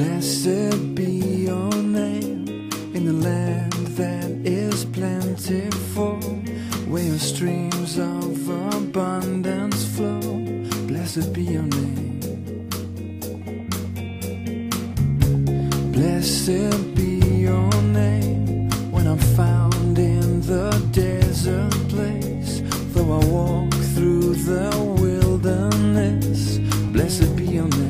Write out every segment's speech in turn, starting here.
Blessed be your name in the land that is plentiful, where your streams of abundance flow. Blessed be your name. Blessed be your name when I'm found in the desert place. Though I walk through the wilderness, blessed be your name.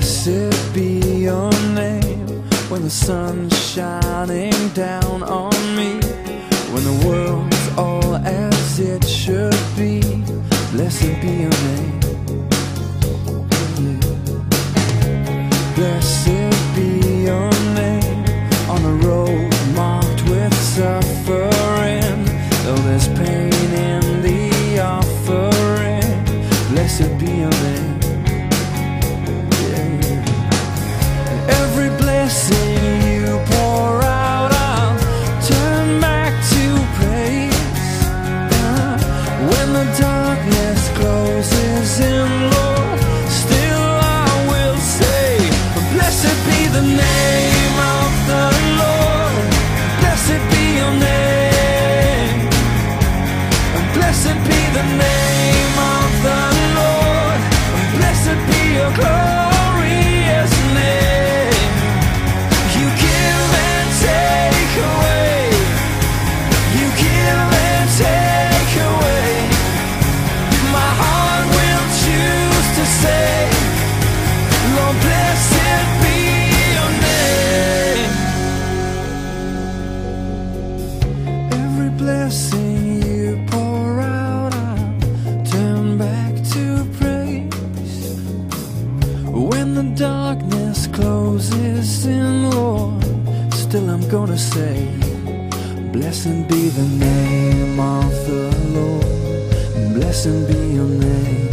Blessed be your name when the sun's shining down on me. When the world's all as it should be. Blessed be your name. Blessed be your name on a road marked with suffering. Though there's pain in the offering, blessed be your name. Be darkness closes in, Lord, still I'm gonna say, Blessed be the name of the Lord. Blessed be your name,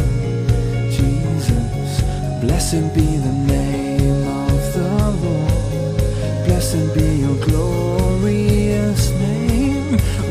Jesus. Blessed be the name of the Lord. Blessed be your name.